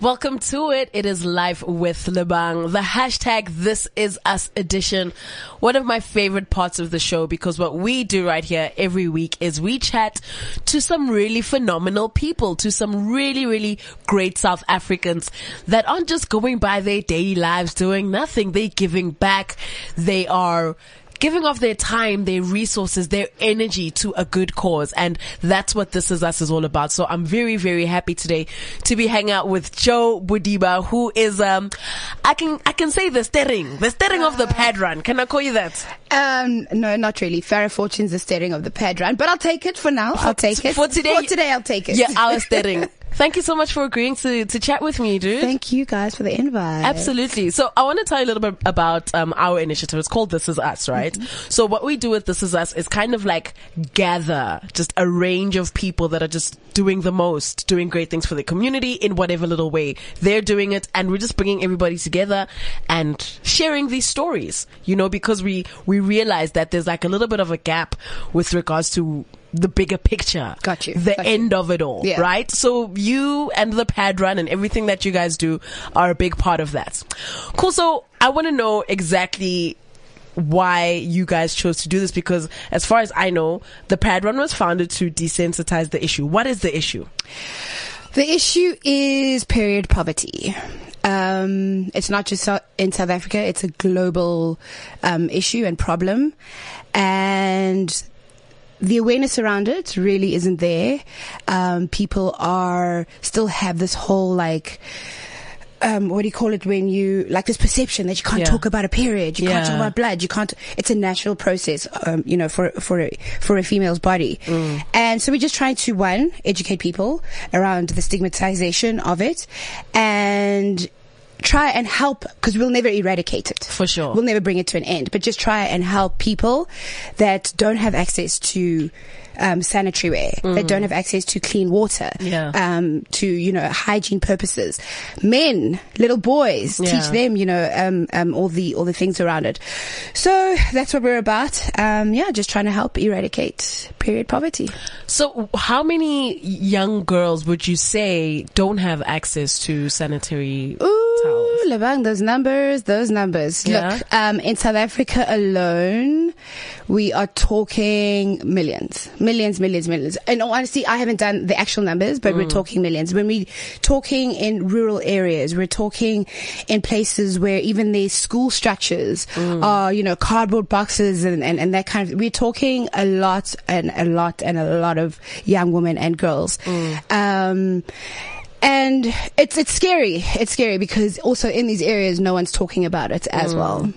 Welcome to it. It is Life with Lebang. The hashtag This Is Us edition. One of my favorite parts of the show because what we do right here every week is we chat to some really phenomenal people, to some really, really great South Africans that aren't just going by their daily lives doing nothing. They're giving back. They are giving off their time, their resources, their energy to a good cause. And that's what This Is Us is all about. So I'm very, very happy today to be hanging out with Jo Bodiba, who is, um, I can, I can say the steering, the steering of the pad run. Can I call you that? Um, no, not really. Farah Fortune's the steering of the pad run, but I'll take it for now. I'll take it. for today- For today, I'll take it. Yeah, our steering. Thank you so much for agreeing to, to chat with me, dude. Thank you guys for the invite. Absolutely. So I want to tell you a little bit about um, our initiative. It's called This Is Us, right? Mm-hmm. So what we do with This Is Us is kind of like gather just a range of people that are just doing the most, doing great things for the community in whatever little way they're doing it, and we're just bringing everybody together and sharing these stories. You know, because we we realize that there's like a little bit of a gap with regards to the bigger picture. Got you. The Got you. end of it all, Yeah. right? So you and the pad run and everything that you guys do are a big part of that. Cool. So I want to know exactly why you guys chose to do this because as far as I know, the pad run was founded to desensitize the issue. What is the issue? The issue is period poverty. Um, it's not just in South Africa; it's a global um, issue and problem, and the awareness around it really isn't there. Um, people are still have this whole like. Um, what do you call it when you like this perception that you can't Yeah. talk about a period, you can't talk about blood, you can't. It's a natural process, um, you know, for for a, for a female's body, and so we're just trying to one educate people around the stigmatization of it, and try and help because we'll never eradicate it For sure. We'll never bring it to an end, but just try and help people that don't have access to um, sanitary wear, that don't have access to clean water, Mm. Yeah. um, to you know hygiene purposes. Men, little boys, Yeah. teach them you know um, um, all the all the things around it. So that's what we're about. Um, yeah, just trying to help eradicate period poverty. So how many young girls would you say don't have access to sanitary Ooh, towels? Lebang, those numbers, those numbers. Yeah. Look, um, in South Africa alone, we are talking millions, millions, millions, millions. And honestly, I haven't done the actual numbers, but Mm. we're talking millions. When we're talking in rural areas, we're talking in places where even their school structures Mm. are, you know, cardboard boxes and, and, and that kind of, we're talking a lot and a lot and a lot of young women and girls. Mm. Um, and it's it's scary. It's scary because also in these areas, no one's talking about it as well.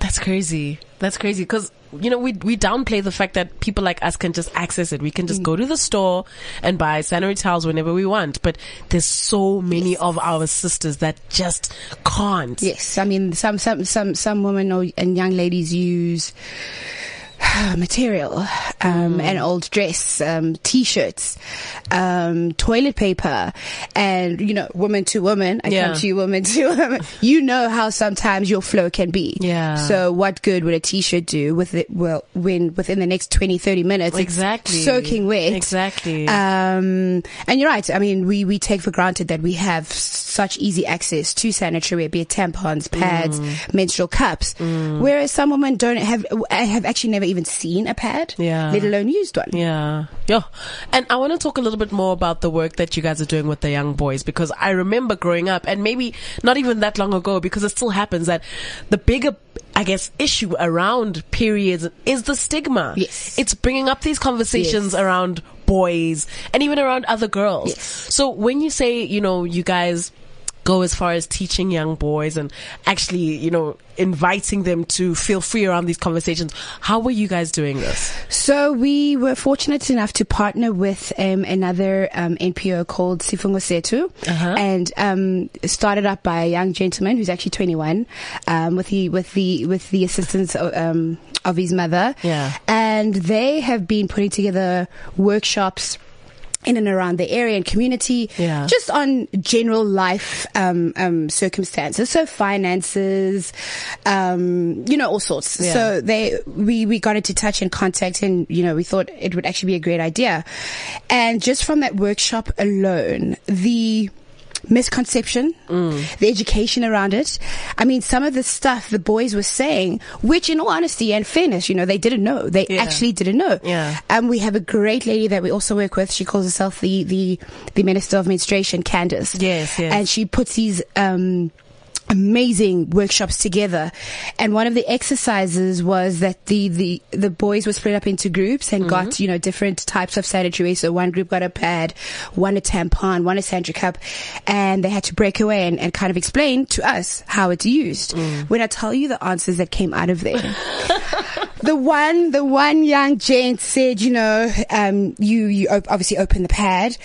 That's crazy. That's crazy because you know we we downplay the fact that people like us can just access it. We can just mm. go to the store and buy sanitary towels whenever we want. But there's so many of our sisters that just can't. Yes, I mean some some some some women or, and young ladies use material, um, Mm. an old dress, um, t-shirts, um, toilet paper, and you know, woman to woman. I Yeah. come to you, woman to woman. You know how sometimes your flow can be. Yeah. So what good would a t-shirt do with it? Well, when within the next 20, 30 minutes, Exactly. soaking wet. Exactly. Um, and you're right. I mean, we, we take for granted that we have such easy access to sanitary wear, be it tampons, pads, Mm. menstrual cups. Whereas some women don't have, I have actually never even seen a pad, Yeah. let alone used one. Yeah. Yeah. And I want to talk a little bit more about the work that you guys are doing with the young boys because I remember growing up and maybe not even that long ago because it still happens that the bigger, I guess, issue around periods is the stigma. Yes. It's bringing up these conversations Yes. around boys and even around other girls. Yes. So when you say, you know, you guys go as far as teaching young boys and actually, you know, inviting them to feel free around these conversations. How were you guys doing this? So we were fortunate enough to partner with um, another um, NPO called Sifungo Setu, Uh-huh. and um, started up by a young gentleman who's actually 21, um, with the with the with the assistance of, um, of his mother. Yeah. and they have been putting together workshops in and around the area and community, Yeah. just on general life um, um, circumstances, so finances, um, you know, all sorts. Yeah. So they we we got into touch and contact, and you know, we thought it would actually be a great idea. And just from that workshop alone, the misconception, Mm. the education around it. I mean, some of the stuff the boys were saying, which in all honesty and fairness, you know, they didn't know. They Yeah. actually didn't know. Yeah. Um, we have a great lady that we also work with. She calls herself the, the, the Minister of Menstruation, Candace. Yes, yes. And she puts these, um, amazing workshops together. And one of the exercises was that the the the boys were split up into groups and got you know different types of sanitary. So one group got a pad one a tampon one a sanitary cup and they had to break away and, and kind of explain to us how it's used. When i tell you the answers that came out of there the one, the one young gent said, you know, um, you, you op- obviously open the pad.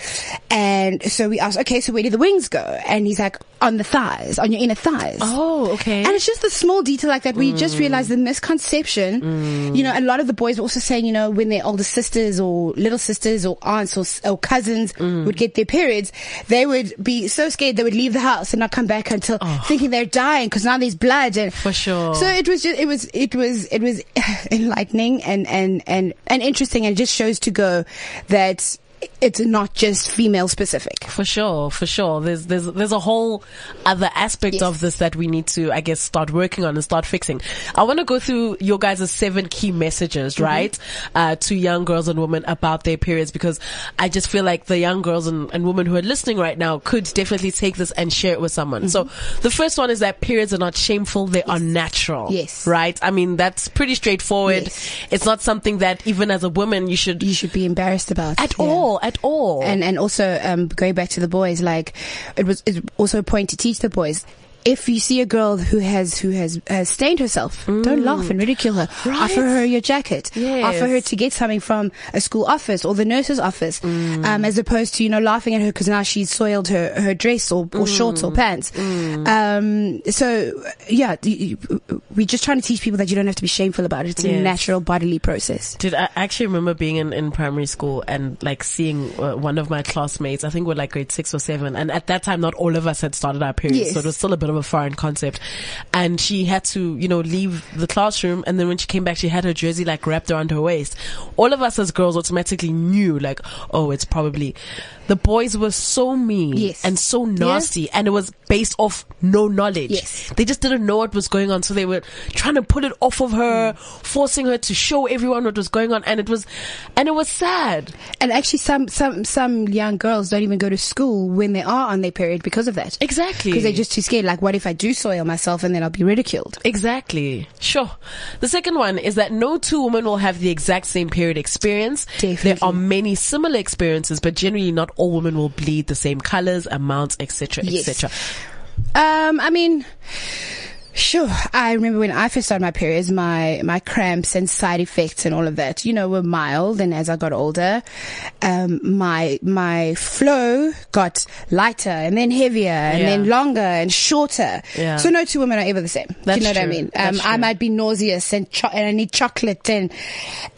And so we asked, okay, so where do the wings go? And he's like, on the thighs, on your inner thighs. Oh, okay. And it's just the small detail like that where you just mm. realize the misconception. Mm. You know, a lot of the boys were also saying, you know, when their older sisters or little sisters or aunts or, or cousins mm. would get their periods, they would be so scared they would leave the house and not come back until oh. thinking they're dying because now there's blood and For sure. So it was just, it was, it was, it was enlightening and, and, and, and interesting and just shows to go that it's not just female specific. For sure, for sure. There's there's there's a whole other aspect Yes. of this that we need to, I guess, start working on and start fixing. I want to go through your guys' seven key messages, Mm-hmm. right, uh, to young girls and women about their periods, because I just feel like the young girls and, and women who are listening right now could definitely take this and share it with someone. So the first one is that periods are not shameful; they are natural. Mm-hmm. Yes. right. I mean, that's pretty straightforward. Yes. It's not something that even as a woman you should You should be embarrassed about. at Yeah. all, at all. and and also um, going back to the boys, like it was it's also a point to teach the boys. If you see a girl who has who has, has stained herself, don't laugh and ridicule her. Mm. Right. Offer her your jacket. Yes. Offer her to get something from a school office or the nurse's office, Mm. um, as opposed to you know laughing at her because now she's soiled her, her dress or, or shorts Mm. or pants. Um, so yeah, we're just trying to teach people that you don't have to be shameful about it. It's a natural bodily process. Dude, I actually remember being in, in primary school and like seeing uh, one of my classmates, I think we're like grade six or seven. And at that time, not all of us had started our periods. Yes. So it was still a bit of a foreign concept. And she had to, you know, leave the classroom. And then when she came back, she had her jersey like wrapped around her waist. All of us as girls automatically knew like, oh, it's probably, the boys were so mean Yes. and so nasty. And it was based off no knowledge. Yes. They just didn't know what was going on. So they were trying to pull it off of her, mm. forcing her to show everyone what was going on. And it was, and it was sad. And actually, some some some young girls don't even go to school when they are on their period because of that. Exactly. Because they're just too scared. Like, what if I do soil myself and then I'll be ridiculed? Exactly. Sure. The second one is that no two women will have the exact same period experience. Definitely. There are many similar experiences, but generally not all women will bleed the same colors, amounts, etc., Yes. etc. Um, I mean, Sure. I remember when I first started my periods, my, my cramps and side effects and all of that, you know, were mild. And as I got older, um, my, my flow got lighter and then heavier and Yeah. then longer and shorter. Yeah. So no two women are ever the same. Do you know what I mean? Um, I might be nauseous and, cho- and I need chocolate and,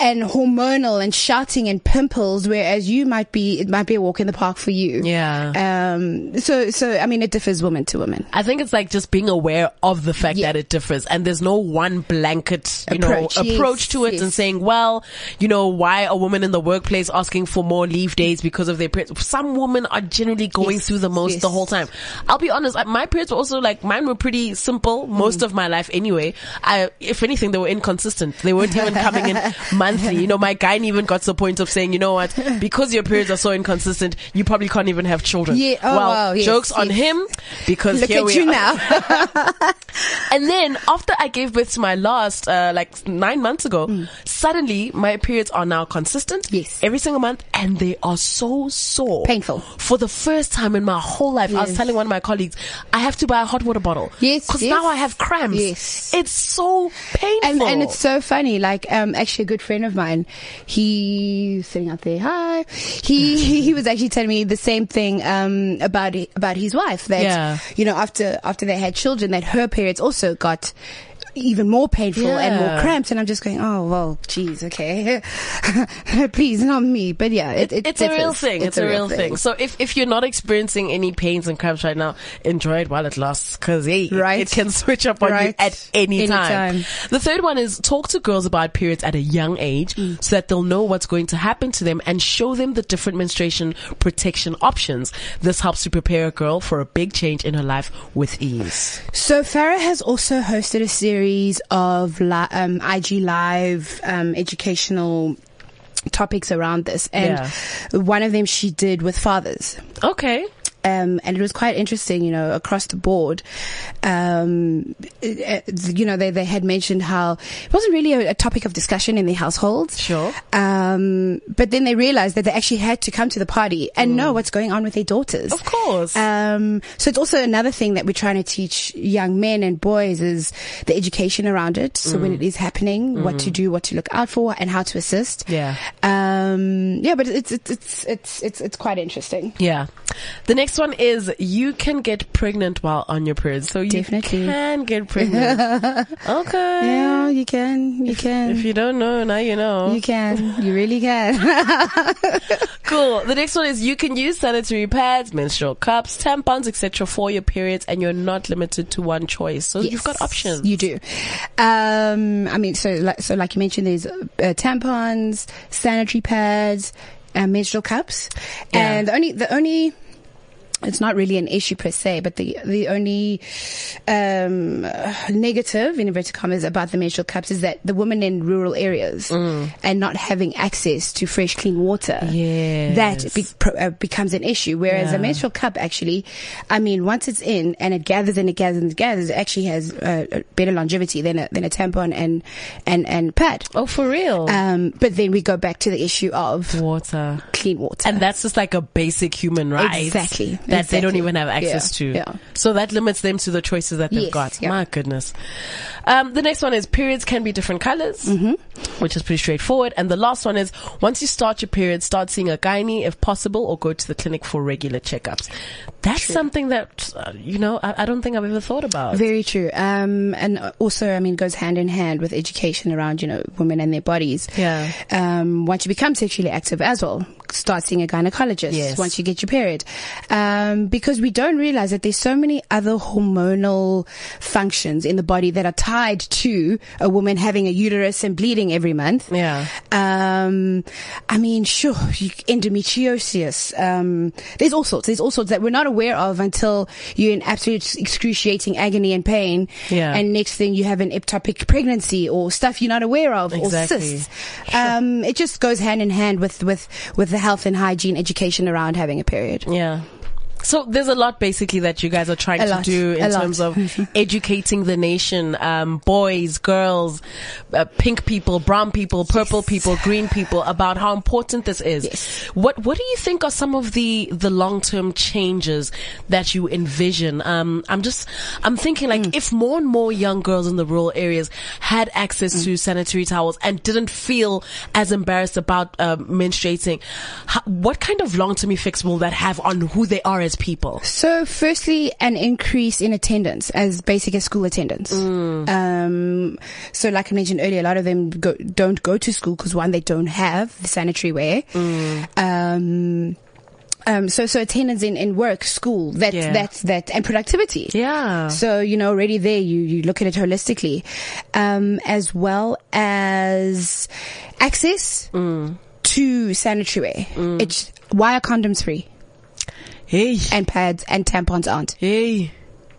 and hormonal and shouting and pimples, whereas you might be, it might be a walk in the park for you. Yeah. Um, so, so, I mean, it differs woman to woman. I think it's like just being aware of the fact Yeah. that it differs and there's no one blanket, you Approach, know, yes, approach to it yes. and saying, well, you know, why a woman in the workplace asking for more leave days because of their periods? Some women are generally going Yes, through the most the whole time. I'll be honest, my periods were also like, mine were pretty simple mm. most of my life anyway. I, if anything, they were inconsistent. They weren't even coming in monthly. You know, my guy even got to the point of saying, you know what, because your periods are so inconsistent, you probably can't even have children. Yeah, oh, well, wow, jokes on him because Look here at we you are. now. And then after I gave birth to my last, uh, like nine months ago, suddenly my periods are now consistent. Mm. Yes. Every single month and they are so sore. Painful. For the first time in my whole life, I was telling one of my colleagues, I have to buy a hot water bottle. Yes, Cause yes. now I have cramps. Yes. It's so painful. and, and it's so funny. Like, um, actually, a good friend of mine, he sitting out there. Hi. He he was actually telling me the same thing um, about about his wife. That Yeah. you know, after after they had children, that her periods also got even more painful and more Yeah. cramped. And I'm just going, oh, well, geez, okay. Please, not me. But yeah, it, it it's a real thing. It's, a real thing. So if, if you're not experiencing any pains and cramps right now, enjoy it while it lasts because hey, it- Right. it can switch up on you at any time. Anytime. The third one is talk to girls about periods at a young age Mm. so that they'll know what's going to happen to them and show them the different menstruation protection options. This helps to prepare a girl for a big change in her life with ease. So Farah has also hosted a series of li- um, IG live um, educational topics around this, and one of them she did with fathers. Okay. Um, and it was quite interesting, you know, across the board. Um, it- it- you know, they, they had mentioned how it wasn't really a, a topic of discussion in their households. Sure. Um, but then they realized that they actually had to come to the party and know what's going on with their daughters. Mm. Of course. Um, so it's also another thing that we're trying to teach young men and boys is the education around it. So Mm. when it is happening, what to do, what to look out for, and how to assist. Yeah. Um, yeah, but it's it's it's it's it's, it's quite interesting. Yeah. The next one is you can get pregnant while on your period. So you Definitely. can get pregnant. okay. Yeah, you can, you can. If you don't know, now you know. You can. You really can. Cool. The next one is you can use sanitary pads, menstrual cups, tampons, etc. for your periods, and you're not limited to one choice. So you've got options. You do. Um, I mean, so like, so like you mentioned, there's uh, tampons, sanitary pads, uh, menstrual cups, Yeah. and the only the only. It's not really an issue per se, but the the only um, negative in inverted commas about the menstrual cups is that the women in rural areas Mm. and not having access to fresh, clean water, Yes. that be, pro, uh, becomes an issue. Whereas Yeah. a menstrual cup, actually, I mean, once it's in and it gathers and it gathers and it gathers, it actually has uh, better longevity than a, than a tampon and and and pad. oh, for real? Um, but then we go back to the issue of Water. clean water. And that's just like a basic human right. Exactly. That they don't even have access Yeah. to. Yeah. So that limits them to the choices that they've Yes. got. Yeah. My goodness. Um, the next one is periods can be different colors, Mm-hmm. which is pretty straightforward. And the last one is once you start your period, start seeing a gynae if possible or go to the clinic for regular checkups. That's something that, uh, you know, I, I don't think I've ever thought about. Very true. Um, and also, I mean, goes hand in hand with education around, you know, women and their bodies. Yeah. Um, once you become sexually active as well, start seeing a gynecologist Yes. once you get your period. Um, because we don't realize that there's so many other hormonal functions in the body that are tied to a woman having a uterus and bleeding every month. Yeah. Um, I mean, sure, you, endometriosis. Um, there's all sorts. There's all sorts that we're not aware of until you're in absolute excruciating agony and pain. Yeah. And next thing you have an ectopic pregnancy or stuff you're not aware of Exactly. or cysts. Um, it just goes hand in hand with, with, with the health and hygiene education around having a period. Yeah. So there's a lot basically that you guys are trying A to lot. do in A lot. terms of educating the nation, um, boys, girls, uh, pink people, brown people, purple people, green people about how important this is. Yes. What What do you think are some of the the long term changes that you envision? Um, I'm just I'm thinking like Mm. if more and more young girls in the rural areas had access Mm. to sanitary towels and didn't feel as embarrassed about uh, menstruating, how, what kind of long term effects will that have on who they are as people? So, firstly, an increase in attendance as basic as school attendance. Um, so, like I mentioned earlier, a lot of them go, don't go to school because one, they don't have the sanitary wear. Um, um, so, so attendance in, in work, school, that, Yeah. that, that, and productivity. Yeah. So, you know, already there, you, you look at it holistically, um, as well as access to sanitary wear. It's, why are condoms free? Hey, and pads and tampons aren't. hey,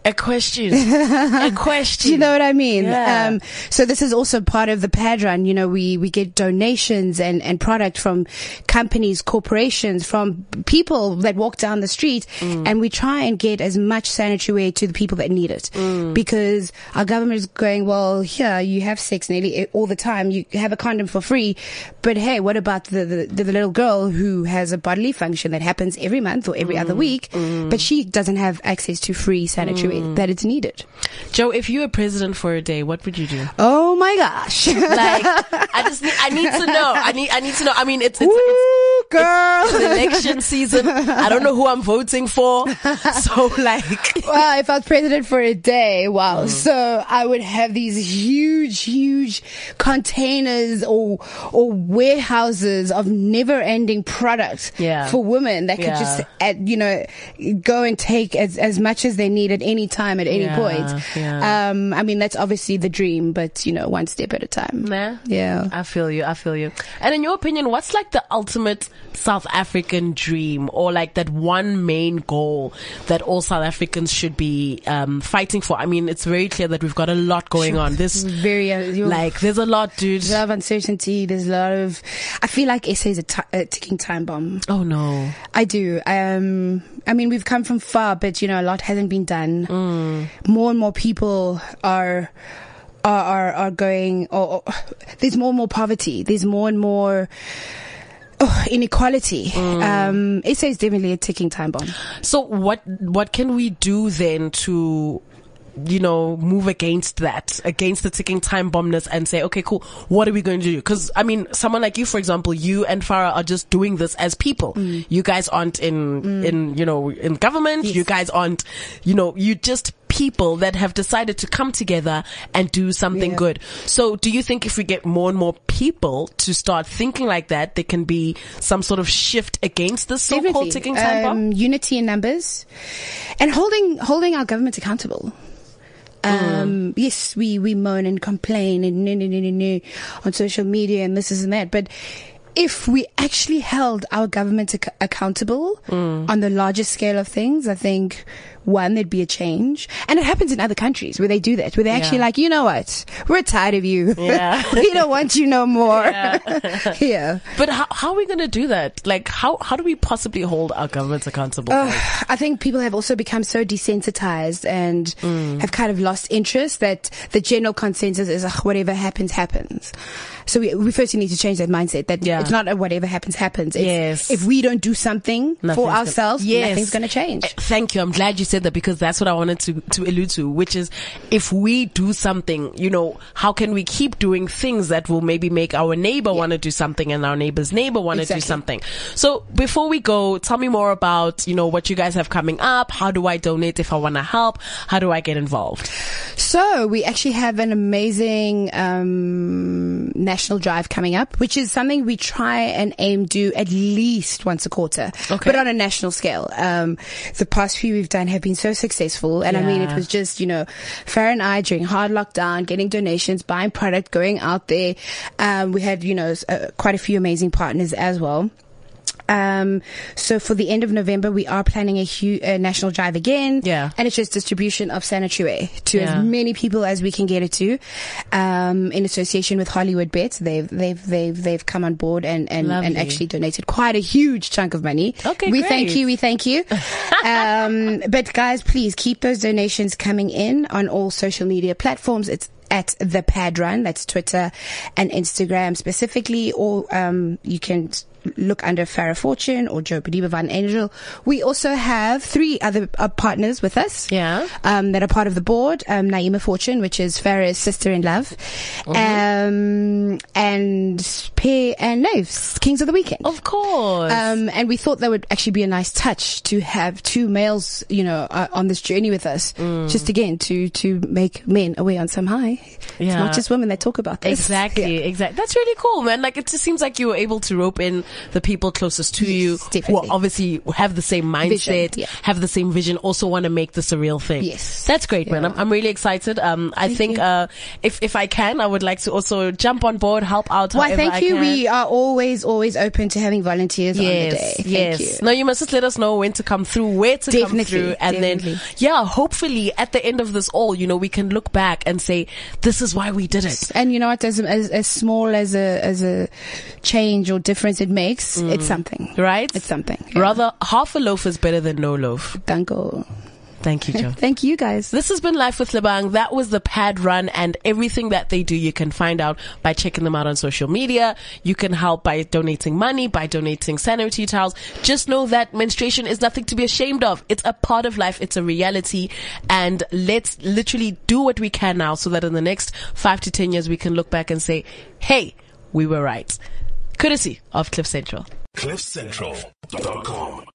a question, a question. Do you know what I mean? Yeah. Um, so this is also part of the pad run. You know, we, we get donations and, and product from companies, corporations, from people that walk down the street Mm. and we try and get as much sanitary wear to the people that need it. Mm. Because our government is going, well, here you have sex nearly all the time. You have a condom for free. But hey, what about the, the, the little girl who has a bodily function that happens every month or every Mm. other week, but she doesn't have access to free sanitary wear that it's needed? Jo, if you were president for a day, what would you do? Oh my gosh. Like, I just need, I need to know. I need, I need to know. I mean, it's, it's, Woo, it's girl. It's election season. I don't know who I'm voting for. So like, well, if I was president for a day, wow. Mm. So I would have these huge, huge containers or, or warehouses of never ending products Yeah. for women that could Yeah. just, you know, go and take as, as much as they need at any time, at any Yeah, point. yeah. Um, I mean, that's obviously the dream, but you know, one step at a time. nah. Yeah. I feel you. I feel you. And in your opinion, what's like the ultimate South African dream or like that one main goal that all South Africans should be um, fighting for? I mean, it's very clear that we've got a lot going on. This, Very, uh, like, there's a lot, dude. There's a lot of uncertainty. There's a lot of. I feel like SA is a ticking time bomb. Oh no. I do. Um, I mean, we've come from far, but you know, a lot hasn't been done. More and more people are. Are, are, going, or, or there's more and more poverty. There's more and more oh, inequality. Um, SA is definitely a ticking time bomb. So what what can we do then to you know move against that against the ticking time bombness and say okay cool what are we going to do? Because i mean someone like you for example you and farah are just doing this as people. You guys aren't in in you know in government. Yes. you guys aren't you know you just people that have decided to come together and do something Yeah. good. So do you think if we get more and more people to start thinking like that there can be some sort of shift against this so-called ticking time bomb? Um, Unity in numbers, and holding holding our government accountable. Um, yes, we, we moan and complain and no, no, no, no, no on social media and this is and that. But if we actually held our government ac- accountable on the larger scale of things, I think one, there'd be a change. And it happens in other countries where they do that, where they're actually Yeah. like, you know what? We're tired of you. Yeah. we don't want you no more. yeah. But how, how are we going to do that? Like, how, how do we possibly hold our governments accountable? Uh, I think people have also become so desensitized and Mm. have kind of lost interest that the general consensus is "Ugh, whatever happens, happens. So we, we first need to change that mindset that Yeah. it's not a whatever happens, happens. It's, Yes. If we don't do something Nothing's for gonna- ourselves, Yes. nothing's going to change. Uh, Thank you. I'm glad you said that because that's what I wanted to, to allude to, which is if we do something, you know, how can we keep doing things that will maybe make our neighbor want to do something and our neighbor's neighbor want to do something? So before we go, tell me more about, you know, what you guys have coming up. How do I donate if I want to help? How do I get involved? So we actually have an amazing um, national drive coming up, which is something we try and aim do at least once a quarter, Okay. but on a national scale. Um, the past few we've done have been so successful, and I mean, it was just you know, Farah and I during hard lockdown, getting donations, buying product, going out there. Um, we had you know uh, quite a few amazing partners as well. Um, so for the end of November, we are planning a, hu- a national drive again. Yeah. And it's just distribution of sanitary to Yeah. as many people as we can get it to. Um, in association with Hollywood Bets, they've, they've, they've, they've come on board and, and, Lovely. and actually donated quite a huge chunk of money. Okay, We thank you. We thank you. um, but guys, please keep those donations coming in on all social media platforms. It's at the pad run. That's Twitter and Instagram specifically, or, um, you can look under Farah Fortune or Jo Bodiba Van Angel. We also have three other uh, partners with us. Yeah. Um, that are part of the board. Um, Naima Fortune, which is Farah's sister in love. Um, and Pear and Naves, Kings of the Weekend. Of course. Um, and we thought that would actually be a nice touch to have two males, you know, uh, on this journey with us. Mm. Just again to to make men away on some high. It's Yeah. not just women that talk about this. Exactly, Yeah. exactly. That's really cool, man. Like it just seems like you were able to rope in the people closest to you, Yes, who definitely. obviously have the same mindset, yeah. have the same vision, also want to make this a real thing. Yes. that's great, man. I'm, I'm really excited. Um, I think you. uh, if if I can, I would like to also jump on board, help out. Why? however Thank I you. We are always always open to having volunteers on the day. Yes, Thank yes. you. No, you must just let us know when to come through, where to come through, and definitely. then, yeah, hopefully at the end of this all, you know, we can look back and say, this is why we did it. And you know what? As, as as small as a as a change or difference it makes, it's mm. something. Right? It's something. Yeah. Rather, half a loaf is better than no loaf. Danko. Thank you, Jo. Thank you guys. This has been Life with Lebang. That was the pad run and everything that they do you can find out by checking them out on social media. You can help by donating money, by donating sanitary towels. Just know that menstruation is nothing to be ashamed of. It's a part of life. It's a reality. And let's literally do what we can now so that in the next five to ten years we can look back and say, hey, we were right. Courtesy of Cliff Central. CliffCentral.com